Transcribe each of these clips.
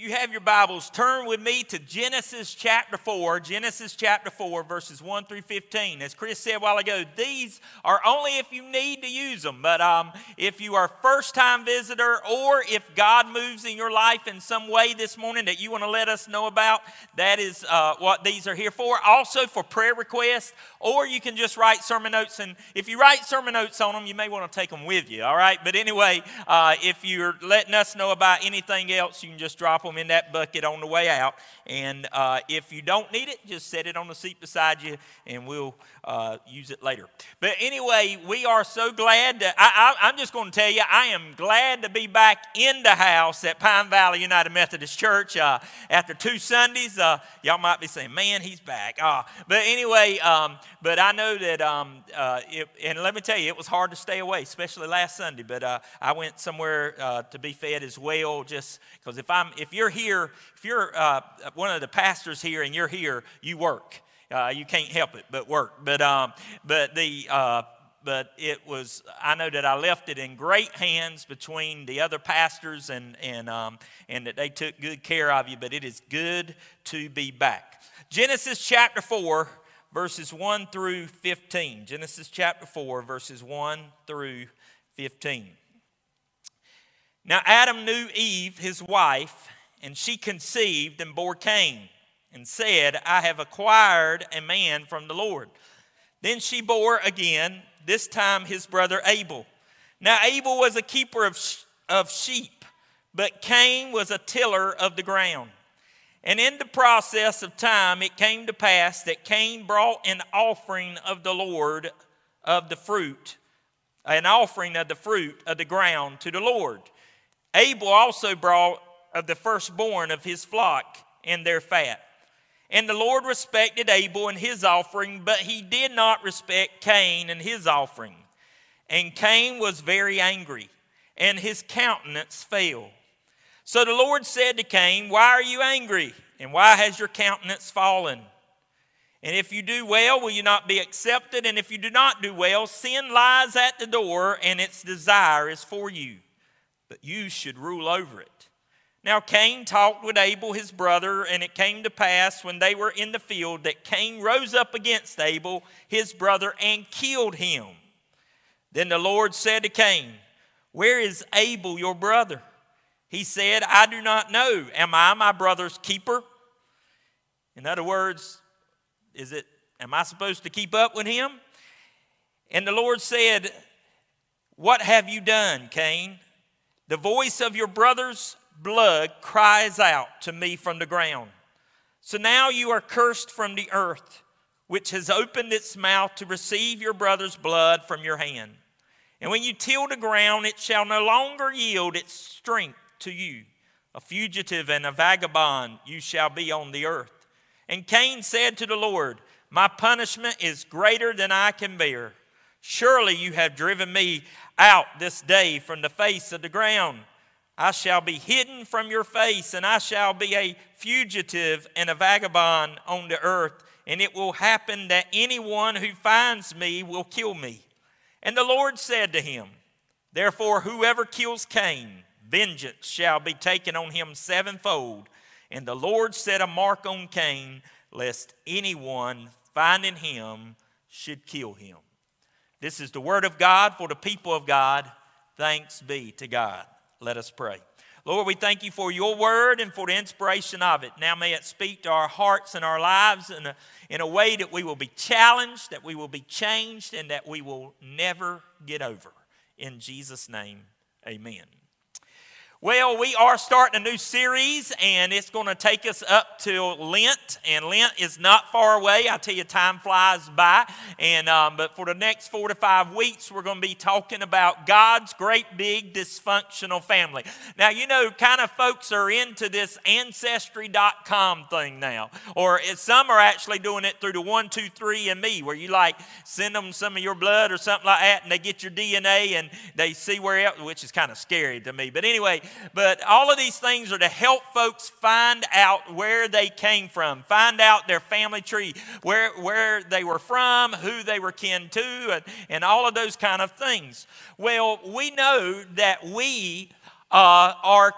you have your Bibles, turn with me to Genesis chapter 4, Genesis chapter 4, verses 1 through 15. As Chris said a while ago, these are only if you need to use them. But um, if you are a first time visitor or if God moves in your life in some way this morning that you want to let us know about, that is uh, what these are here for. Also for prayer requests, or you can just write sermon notes. And if you write sermon notes on them, you may want to take them with you, all right? But anyway, uh, if you're letting us know about anything else, you can just drop them in that bucket on the way out. And uh, if you don't need it, just set it on the seat beside you and we'll uh, use it later. But anyway, we are so glad that I, I, I'm just going to tell you, I am glad to be back in the house at Pine Valley United Methodist Church uh, after two Sundays. Uh, y'all might be saying, man, he's back. Uh, but anyway, um, but I know that, um, uh, it, and let me tell you, it was hard to stay away, especially last Sunday. But uh, I went somewhere to be fed as well, just because if I'm, if you're here, if you're uh, one of the pastors here and you're here, you work. Uh, you can't help it but work. But um, but the uh, but it was I know that I left it in great hands between the other pastors and and um, and that they took good care of you. But it is good to be back. Genesis chapter four verses 1 through 15. Genesis chapter 4, verses 1 through 15. Now, Adam knew Eve, his wife, and she conceived and bore Cain, and said, I have acquired a man from the Lord. Then she bore again, this time his brother Abel. Now, Abel was a keeper of, of sheep, but Cain was a tiller of the ground. And in the process of time, it came to pass that Cain brought an offering of the Lord of the fruit, an offering of the fruit of the ground to the Lord. Abel also brought of the firstborn of his flock and their fat. And the Lord respected Abel and his offering, but he did not respect Cain and his offering. And Cain was very angry, and his countenance fell. So the Lord said to Cain, Why are you angry? And why has your countenance fallen? And if you do well, will you not be accepted? And if you do not do well, sin lies at the door, and its desire is for you. But you should rule over it. Now Cain talked with Abel his brother, and it came to pass when they were in the field that Cain rose up against Abel his brother and killed him. Then the Lord said to Cain, Where is Abel your brother? He said, I do not know. Am I my brother's keeper? In other words, is it, am I supposed to keep up with him? And the Lord said, What have you done, Cain? The voice of your brother's blood cries out to me from the ground. So now you are cursed from the earth, which has opened its mouth to receive your brother's blood from your hand. And when you till the ground, it shall no longer yield its strength to you. A fugitive and a vagabond you shall be on the earth. And Cain said to the Lord, My punishment is greater than I can bear. Surely you have driven me out this day from the face of the ground. I shall be hidden from your face, and I shall be a fugitive and a vagabond on the earth. And it will happen that anyone who finds me will kill me. And the Lord said to him, Therefore, whoever kills Cain, vengeance shall be taken on him sevenfold. And the Lord set a mark on Cain, lest anyone finding him should kill him. This is the word of God for the people of God. Thanks be to God. Let us pray. Lord, we thank you for your word and for the inspiration of it. Now may it speak to our hearts and our lives in a, in a way that we will be challenged, that we will be changed, and that we will never get over. In Jesus' name, amen. Well, we are starting a new series, and it's going to take us up till Lent, and Lent is not far away. I tell you, time flies by. And um, but for the next four to five weeks, we're going to be talking about God's great big dysfunctional family. Now, you know, kind of folks are into this ancestry.com thing now, or some are actually doing it through the one, two, three, and me, where you like send them some of your blood or something like that, and they get your DNA and they see where, else, which is kind of scary to me. But anyway but all of these things are to help folks find out where they came from, find out their family tree, where, where they were from, who they were kin to, and, and all of those kind of things. Well, we know that we uh, are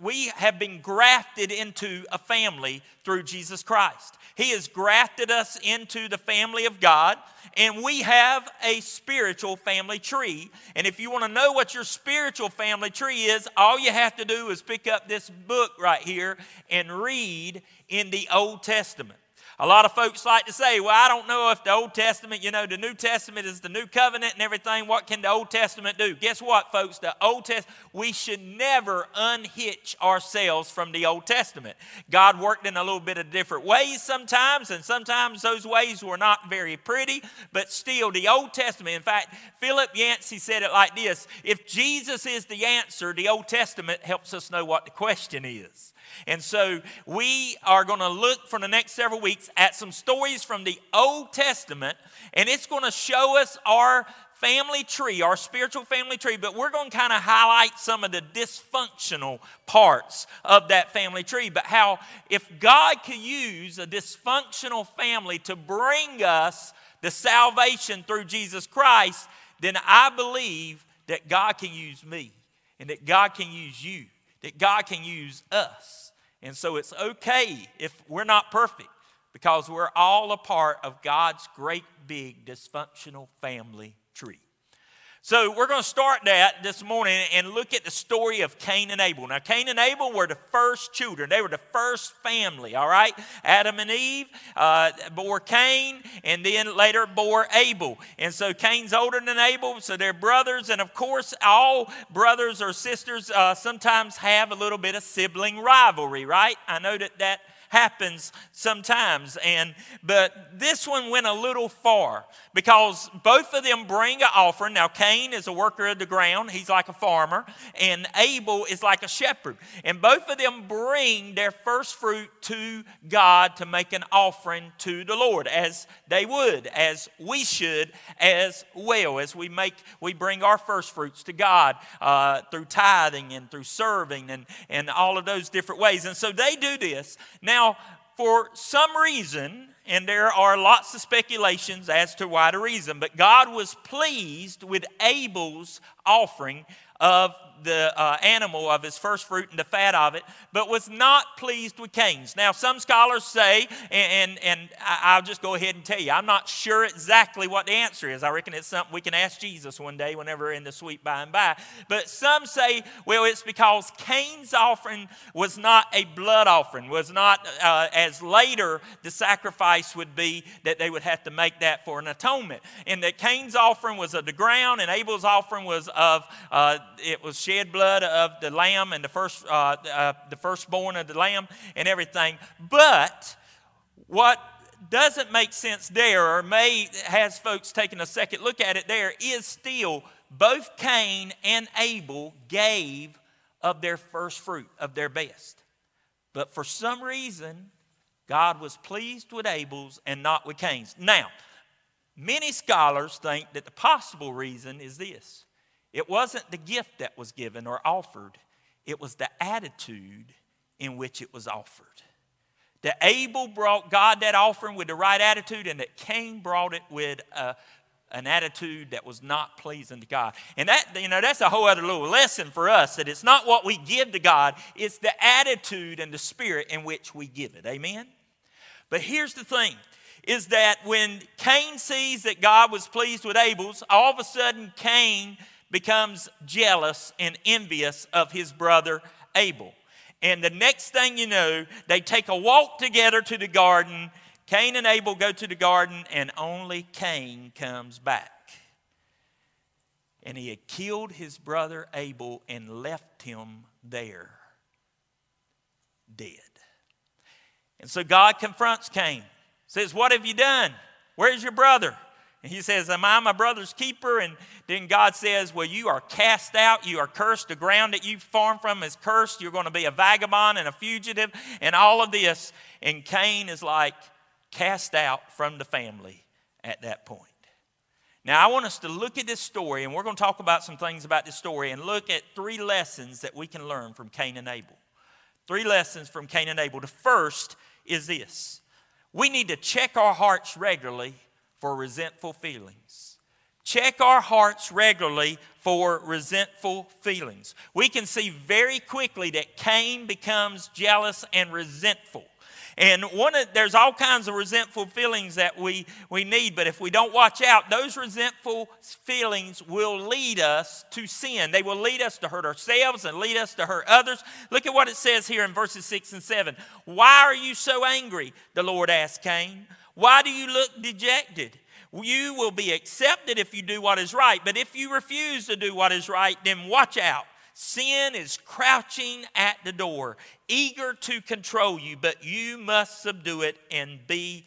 we have been grafted into a family through Jesus Christ. He has grafted us into the family of God, and we have a spiritual family tree. And if you want to know what your spiritual family tree is, all you have to do is pick up this book right here and read in the Old Testament. A lot of folks like to say, well, I don't know if the Old Testament, you know, the New Testament is the new covenant and everything. What can the Old Testament do? Guess what, folks? The Old Testament, we should never unhitch ourselves from the Old Testament. God worked in a little bit of different ways sometimes, and sometimes those ways were not very pretty, but still, the Old Testament, in fact, Philip Yancey said it like this If Jesus is the answer, the Old Testament helps us know what the question is. And so we are going to look for the next several weeks at some stories from the Old Testament, and it's going to show us our family tree, our spiritual family tree, but we're going to kind of highlight some of the dysfunctional parts of that family tree. But how, if God could use a dysfunctional family to bring us the salvation through Jesus Christ, then I believe that God can use me and that God can use you that God can use us. And so it's okay if we're not perfect because we're all a part of God's great big dysfunctional family tree. So we're going to start that this morning and look at the story of Cain and Abel. Now, Cain and Abel were the first children. They were the first family, all right? Adam and Eve uh, bore Cain and then later bore Abel. And so Cain's older than Abel, so they're brothers. And of course, all brothers or sisters uh, sometimes have a little bit of sibling rivalry, right? I know that that happens sometimes. And but this one went a little far because both of them bring an offering. Now Cain is a worker of the ground; he's like a farmer, and Abel is like a shepherd. And both of them bring their first fruit to God to make an offering to the Lord, as they would, as we should as well. As we make, we bring our first fruits to God uh, through tithing and through serving and and all of those different ways. And so they do this now. Now, for some reason, and there are lots of speculations as to why the reason, but God was pleased with Abel's offering of the uh, animal of his first fruit and the fat of it, but was not pleased with Cain's. Now, some scholars say, and, and, and I'll just go ahead and tell you, I'm not sure exactly what the answer is. I reckon it's something we can ask Jesus one day whenever in the sweet by and by. But some say, well, it's because Cain's offering was not a blood offering, was not uh, as later the sacrifice would be that they would have to make that for an atonement. And that Cain's offering was of the ground and Abel's offering was of, uh, it was shed blood of the lamb and the first uh, uh, the firstborn of the lamb and everything. But what doesn't make sense there, or may has folks taking a second look at it there, is still both Cain and Abel gave of their first fruit, of their best. But for some reason, God was pleased with Abel's and not with Cain's. Now, many scholars think that the possible reason is this it wasn't the gift that was given or offered, it was the attitude in which it was offered. That Abel brought God that offering with the right attitude, and that Cain brought it with a, an attitude that was not pleasing to God. And that, you know, that's a whole other little lesson for us that it's not what we give to God, it's the attitude and the spirit in which we give it. Amen? But here's the thing is that when Cain sees that God was pleased with Abel's, all of a sudden Cain becomes jealous and envious of his brother Abel. And the next thing you know, they take a walk together to the garden. Cain and Abel go to the garden, and only Cain comes back. And he had killed his brother Abel and left him there, dead. And so God confronts Cain, says, What have you done? Where's your brother? And he says, Am I my brother's keeper? And then God says, Well, you are cast out. You are cursed. The ground that you farm from is cursed. You're going to be a vagabond and a fugitive and all of this. And Cain is like cast out from the family at that point. Now, I want us to look at this story, and we're going to talk about some things about this story and look at three lessons that we can learn from Cain and Abel. Three lessons from Cain and Abel. The first is this we need to check our hearts regularly for resentful feelings. check our hearts regularly for resentful feelings. We can see very quickly that Cain becomes jealous and resentful. And one of, there's all kinds of resentful feelings that we, we need, but if we don't watch out, those resentful feelings will lead us to sin. They will lead us to hurt ourselves and lead us to hurt others. Look at what it says here in verses 6 and 7. Why are you so angry? The Lord asked Cain. Why do you look dejected? You will be accepted if you do what is right, but if you refuse to do what is right, then watch out. Sin is crouching at the door, eager to control you, but you must subdue it and be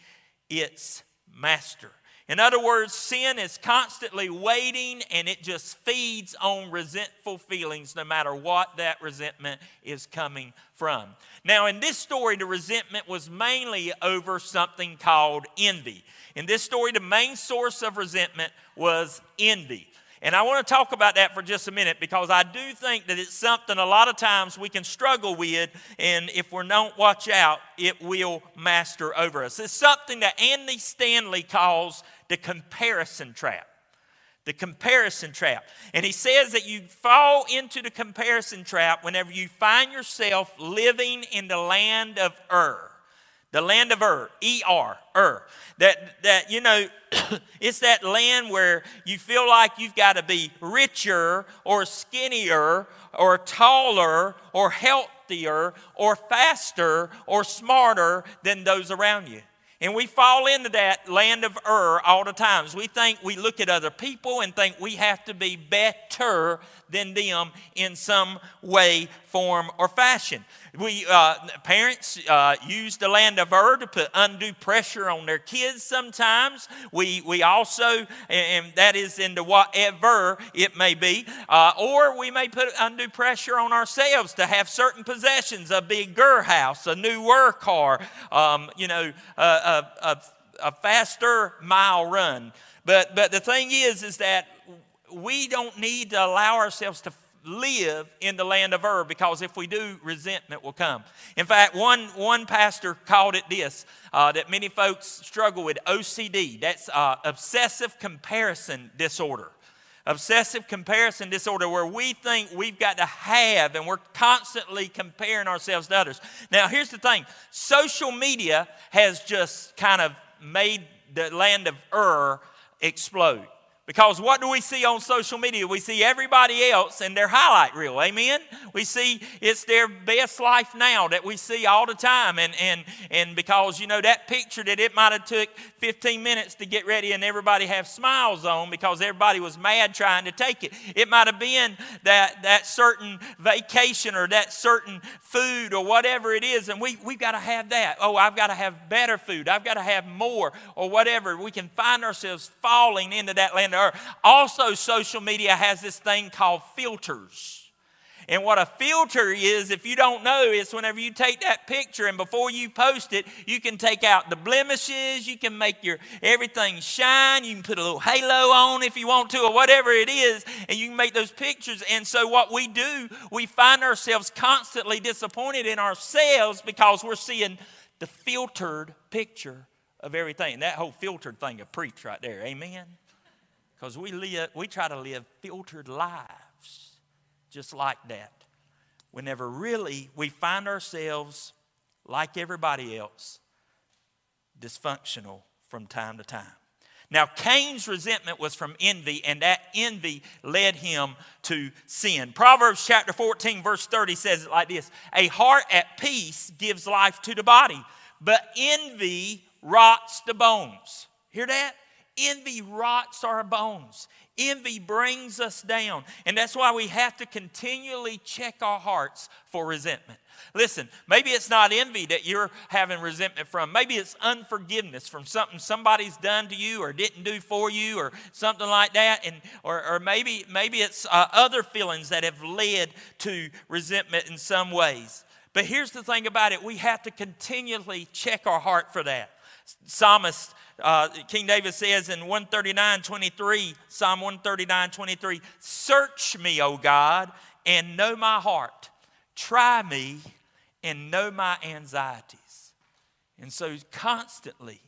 its master. In other words, sin is constantly waiting and it just feeds on resentful feelings no matter what that resentment is coming from. Now, in this story, the resentment was mainly over something called envy. In this story, the main source of resentment was envy. And I want to talk about that for just a minute because I do think that it's something a lot of times we can struggle with, and if we don't watch out, it will master over us. It's something that Andy Stanley calls the comparison trap. The comparison trap. And he says that you fall into the comparison trap whenever you find yourself living in the land of Ur. The land of Ur, E R, Ur. That, that, you know, it's that land where you feel like you've got to be richer or skinnier or taller or healthier or faster or smarter than those around you. And we fall into that land of Ur all the times. We think we look at other people and think we have to be better than them in some way, form, or fashion. We uh, parents uh, use the land of Ur to put undue pressure on their kids. Sometimes we we also, and that is into whatever it may be, uh, or we may put undue pressure on ourselves to have certain possessions: a bigger house, a newer car, um, you know, a, a, a, a faster mile run. But but the thing is, is that we don't need to allow ourselves to live in the land of Ur because if we do, resentment will come. In fact, one, one pastor called it this uh, that many folks struggle with OCD. That's uh, obsessive comparison disorder. Obsessive comparison disorder, where we think we've got to have and we're constantly comparing ourselves to others. Now, here's the thing social media has just kind of made the land of Ur explode. Because what do we see on social media? We see everybody else and their highlight reel. Amen? We see it's their best life now that we see all the time. And, and, and because, you know, that picture that it might have took 15 minutes to get ready and everybody have smiles on because everybody was mad trying to take it. It might have been that, that certain vacation or that certain food or whatever it is. And we, we've got to have that. Oh, I've got to have better food. I've got to have more or whatever. We can find ourselves falling into that land also, social media has this thing called filters. And what a filter is, if you don't know, is whenever you take that picture and before you post it, you can take out the blemishes, you can make your everything shine, you can put a little halo on if you want to, or whatever it is, and you can make those pictures. And so what we do, we find ourselves constantly disappointed in ourselves because we're seeing the filtered picture of everything. That whole filtered thing of preach right there. Amen. Because we, live, we try to live filtered lives just like that. Whenever really we find ourselves, like everybody else, dysfunctional from time to time. Now, Cain's resentment was from envy, and that envy led him to sin. Proverbs chapter 14, verse 30 says it like this A heart at peace gives life to the body, but envy rots the bones. Hear that? Envy rots our bones. Envy brings us down. And that's why we have to continually check our hearts for resentment. Listen, maybe it's not envy that you're having resentment from. Maybe it's unforgiveness from something somebody's done to you or didn't do for you or something like that. And, or, or maybe, maybe it's uh, other feelings that have led to resentment in some ways. But here's the thing about it we have to continually check our heart for that. Psalmist uh, King David says in 139 23, Psalm 139 23, Search me, O God, and know my heart. Try me and know my anxieties. And so, constantly,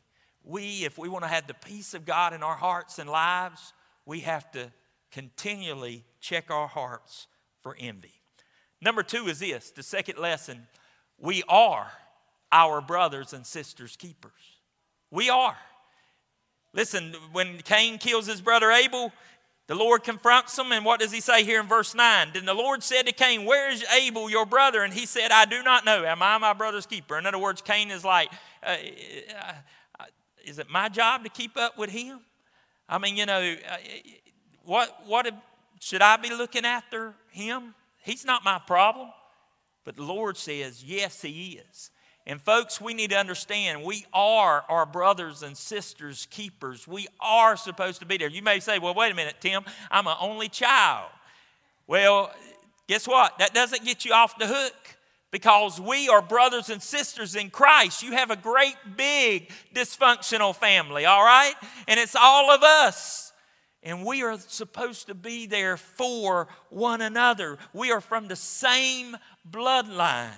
we, if we want to have the peace of God in our hearts and lives, we have to continually check our hearts for envy. Number two is this the second lesson we are our brothers and sisters' keepers. We are. Listen, when Cain kills his brother Abel, the Lord confronts him, and what does he say here in verse 9? Then the Lord said to Cain, Where is Abel, your brother? And he said, I do not know. Am I my brother's keeper? In other words, Cain is like, uh, uh, Is it my job to keep up with him? I mean, you know, uh, what, what should I be looking after him? He's not my problem. But the Lord says, Yes, he is. And folks, we need to understand we are our brothers and sisters' keepers. We are supposed to be there. You may say, well, wait a minute, Tim, I'm an only child. Well, guess what? That doesn't get you off the hook because we are brothers and sisters in Christ. You have a great big dysfunctional family, all right? And it's all of us. And we are supposed to be there for one another. We are from the same bloodline.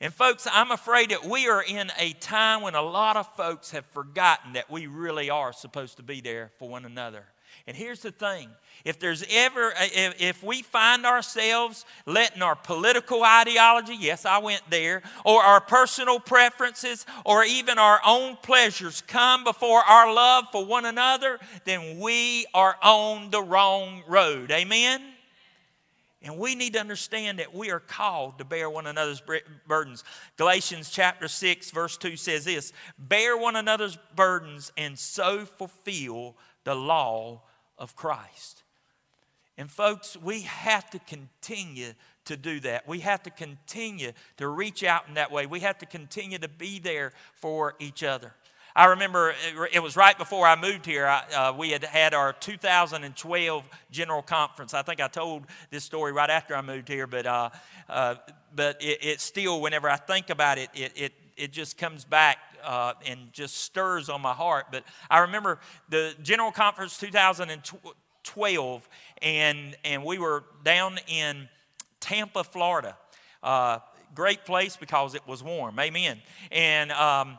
And, folks, I'm afraid that we are in a time when a lot of folks have forgotten that we really are supposed to be there for one another. And here's the thing if there's ever, if, we find ourselves letting our political ideology, yes, I went there, or our personal preferences, or even our own pleasures come before our love for one another, then we are on the wrong road. Amen? And we need to understand that we are called to bear one another's burdens. Galatians chapter 6, verse 2 says this Bear one another's burdens and so fulfill the law of Christ. And folks, we have to continue to do that. We have to continue to reach out in that way. We have to continue to be there for each other. I remember it was right before I moved here. I, uh, we had had our 2012 general conference. I think I told this story right after I moved here, but uh, uh, but it, it, still, whenever I think about it, it it, it just comes back uh, and just stirs on my heart. But I remember the general conference 2012, and and we were down in Tampa, Florida. Uh, great place because it was warm. Amen. And um,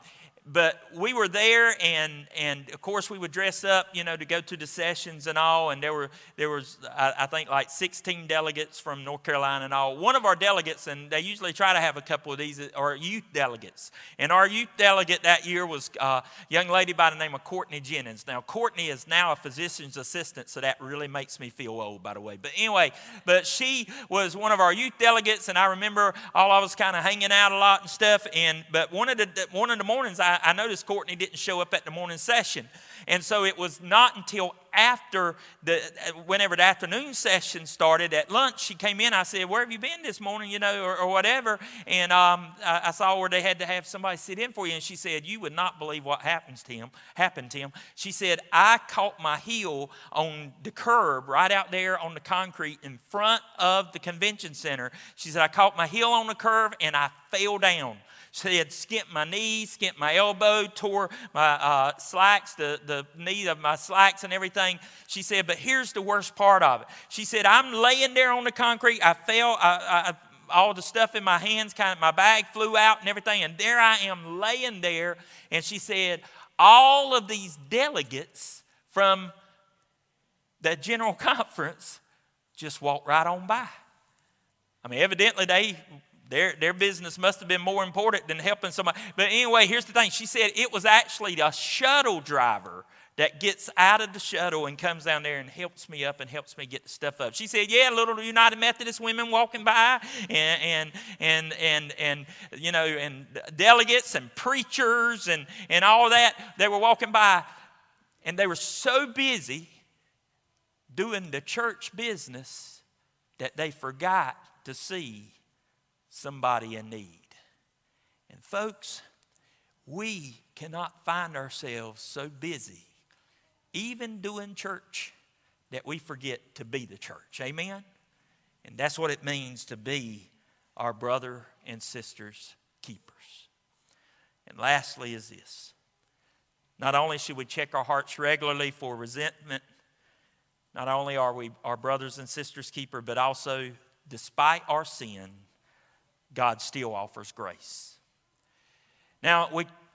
but we were there and and of course we would dress up you know to go to the sessions and all and there were there was I, I, think like 16 delegates from north carolina and all. One of our delegates and they usually try to have a couple of these are youth delegates. And our youth delegate that year was uh, a young lady by the name of courtney jennings. Now courtney is now a physician's assistant so that really makes me feel old by the way. But anyway but she was one of our youth delegates and i remember all of us kind of hanging out a lot and stuff and but one of the one of the mornings i I, noticed Courtney didn't show up at the morning session. And so it was not until after the, whenever the afternoon session started at lunch, she came in. I said, Where have you been this morning, you know, or, or whatever? And um, I, I, saw where they had to have somebody sit in for you. And she said, You would not believe what happens to him, happened to him. She said, I caught my heel on the curb right out there on the concrete in front of the convention center. She said, I caught my heel on the curb and I fell down. She had skinned my knee, skinned my elbow, tore my uh, slacks, the, the knee of my slacks and everything. She said, but here's the worst part of it. She said, I'm laying there on the concrete. I fell, I, I, all the stuff in my hands, kind of my bag flew out and everything. And there I am laying there. And she said, all of these delegates from the general conference just walked right on by. I mean, evidently they their, their business must have been more important than helping somebody. But anyway, here's the thing. She said it was actually a shuttle driver that gets out of the shuttle and comes down there and helps me up and helps me get the stuff up. She said, "Yeah, little United Methodist women walking by, and and and and, and you know, and delegates and preachers and and all that. They were walking by, and they were so busy doing the church business that they forgot to see somebody in need. And folks, we cannot find ourselves so busy, even doing church, that we forget to be the church. Amen? And that's what it means to be our brother and sister's keepers. And lastly, is this not only should we check our hearts regularly for resentment, not only are we our brothers and sisters' keeper, but also, despite our sin, God still offers grace. Now,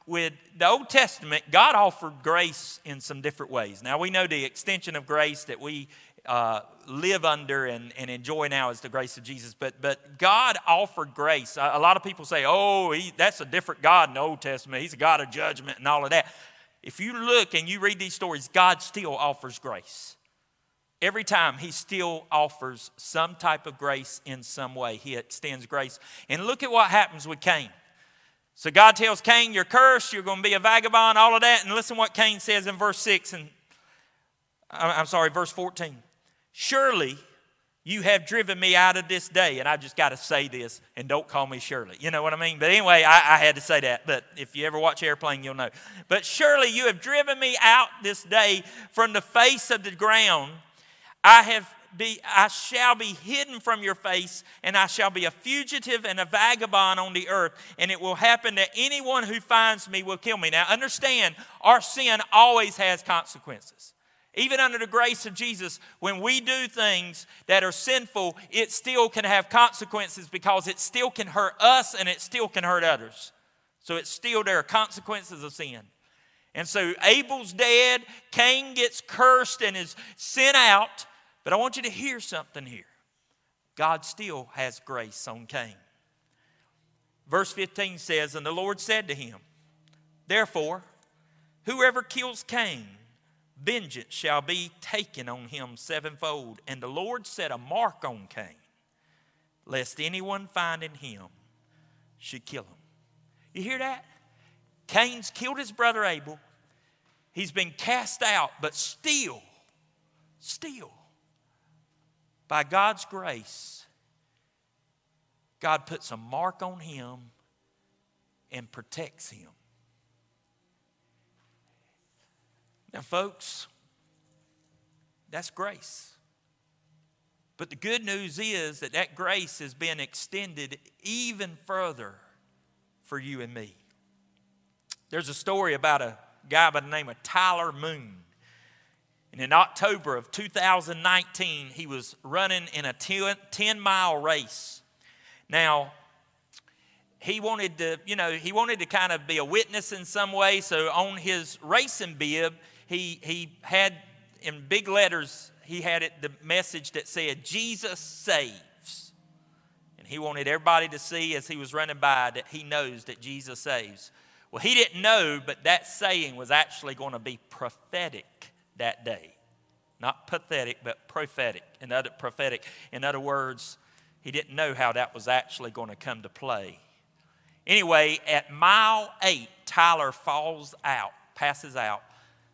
with the Old Testament, God offered grace in some different ways. Now we know the extension of grace that we uh, live under and, and enjoy now is the grace of Jesus. But, but God offered grace. A, a lot of people say, oh, he, that's a different God in the Old Testament. He's a God of judgment and all of that. If you look and you read these stories, God still offers grace. Every time he still offers some type of grace in some way. He extends grace. And look at what happens with Cain. So God tells Cain, You're cursed, you're going to be a vagabond, all of that. And listen what Cain says in verse 6 and I'm sorry, verse 14. Surely you have driven me out of this day. And I've just got to say this, and don't call me Shirley. You know what I mean? But anyway, I, I, had to say that. But if you ever watch Airplane, you'll know. But surely you have driven me out this day from the face of the ground. I have be, I shall be hidden from your face, and I shall be a fugitive and a vagabond on the earth. And it will happen that anyone who finds me will kill me. Now, understand, our sin always has consequences. Even under the grace of Jesus, when we do things that are sinful, it still can have consequences because it still can hurt us and it still can hurt others. So it's still there are consequences of sin. And so Abel's dead, Cain gets cursed and is sent out. But I want you to hear something here. God still has grace on Cain. Verse 15 says, And the Lord said to him, Therefore, whoever kills Cain, vengeance shall be taken on him sevenfold. And the Lord set a mark on Cain, lest anyone finding him should kill him. You hear that? Cain's killed his brother Abel. He's been cast out, but still, still, by God's grace, God puts a mark on him and protects him. Now, folks, that's grace. But the good news is that that grace has been extended even further for you and me. There's a story about a guy by the name of Tyler Moon. And in October of 2019, he was running in a 10 mile race. Now, he wanted to, you know, he wanted to kind of be a witness in some way. So on his racing bib, he, he had in big letters, he had it the message that said, Jesus saves. And he wanted everybody to see as he was running by that he knows that Jesus saves. Well, he didn't know, but that saying was actually going to be prophetic that day. Not pathetic, but prophetic. In other, prophetic. In other words, he didn't know how that was actually going to come to play. Anyway, at mile eight, Tyler falls out, passes out,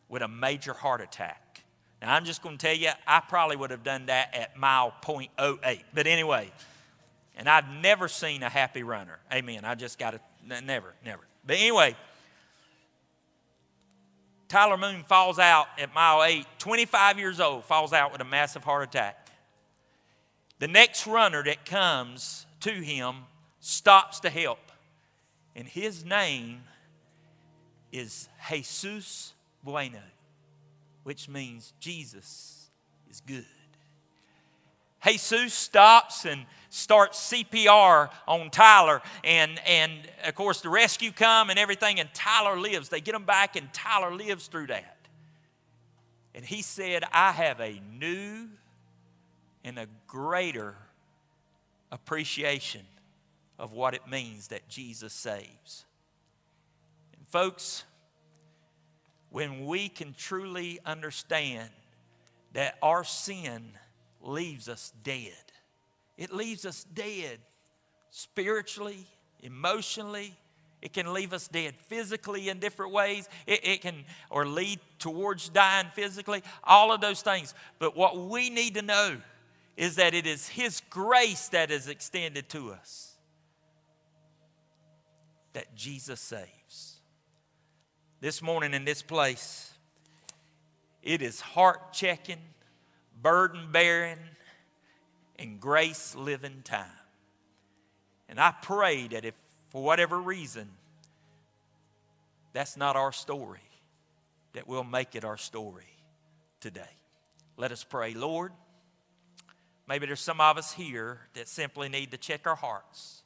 with a major heart attack. Now, I'm just going to tell you, I probably would have done that at mile 0.08. But anyway, and I've never seen a happy runner. Amen. I just got to, never, never. But anyway, Tyler Moon falls out at mile 8, 25 years old, falls out with a massive heart attack. The next runner that comes to him stops to help, and his name is Jesus bueno, which means Jesus is good. Jesus stops and starts CPR on Tyler, and, and of course, the rescue come and everything, and Tyler lives. They get him back, and Tyler lives through that. And he said, I have a new and a greater appreciation of what it means that Jesus saves. And folks, when we can truly understand that our sin leaves us dead. It leaves us dead spiritually, emotionally. It can leave us dead physically in different ways. It, it, can, or lead towards dying physically, all of those things. But what we need to know is that it is His grace that is extended to us, that Jesus saves this morning in this place, it is heart checking, burden bearing, and grace living time. And I pray that if for whatever reason that's not our story, that we'll make it our story today. Let us pray. Lord, maybe there's some of us here that simply need to check our hearts.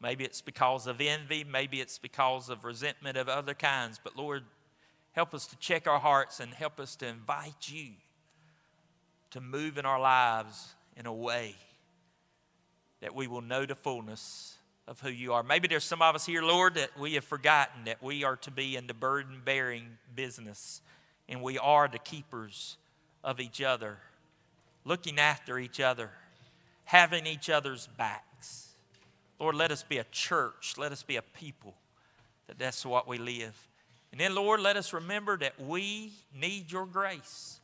Maybe it's because of envy, maybe it's because of resentment of other kinds. But Lord, help us to check our hearts and help us to invite you to move in our lives in a way that we will know the fullness of who you are. Maybe there's some of us here, Lord, that we have forgotten that we are to be in the burden bearing business and we are the keepers of each other, looking after each other, having each other's backs. Lord, let us be a church, let us be a people that that's what we live. And then, Lord, let us remember that we need your grace.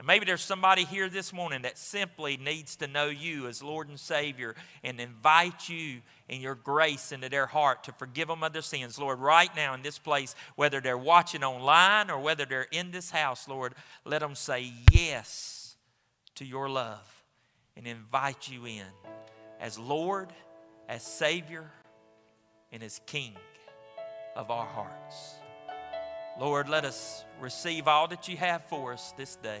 And maybe there's somebody here this morning that simply needs to know you as Lord and Savior and invite you and your grace into their heart to forgive them of their sins. Lord, right now in this place, whether they're watching online or whether they're in this house, Lord, let them say yes to your love and invite you in as Lord, as Savior, and as King of our hearts. Lord, let us receive all that you have for us this day.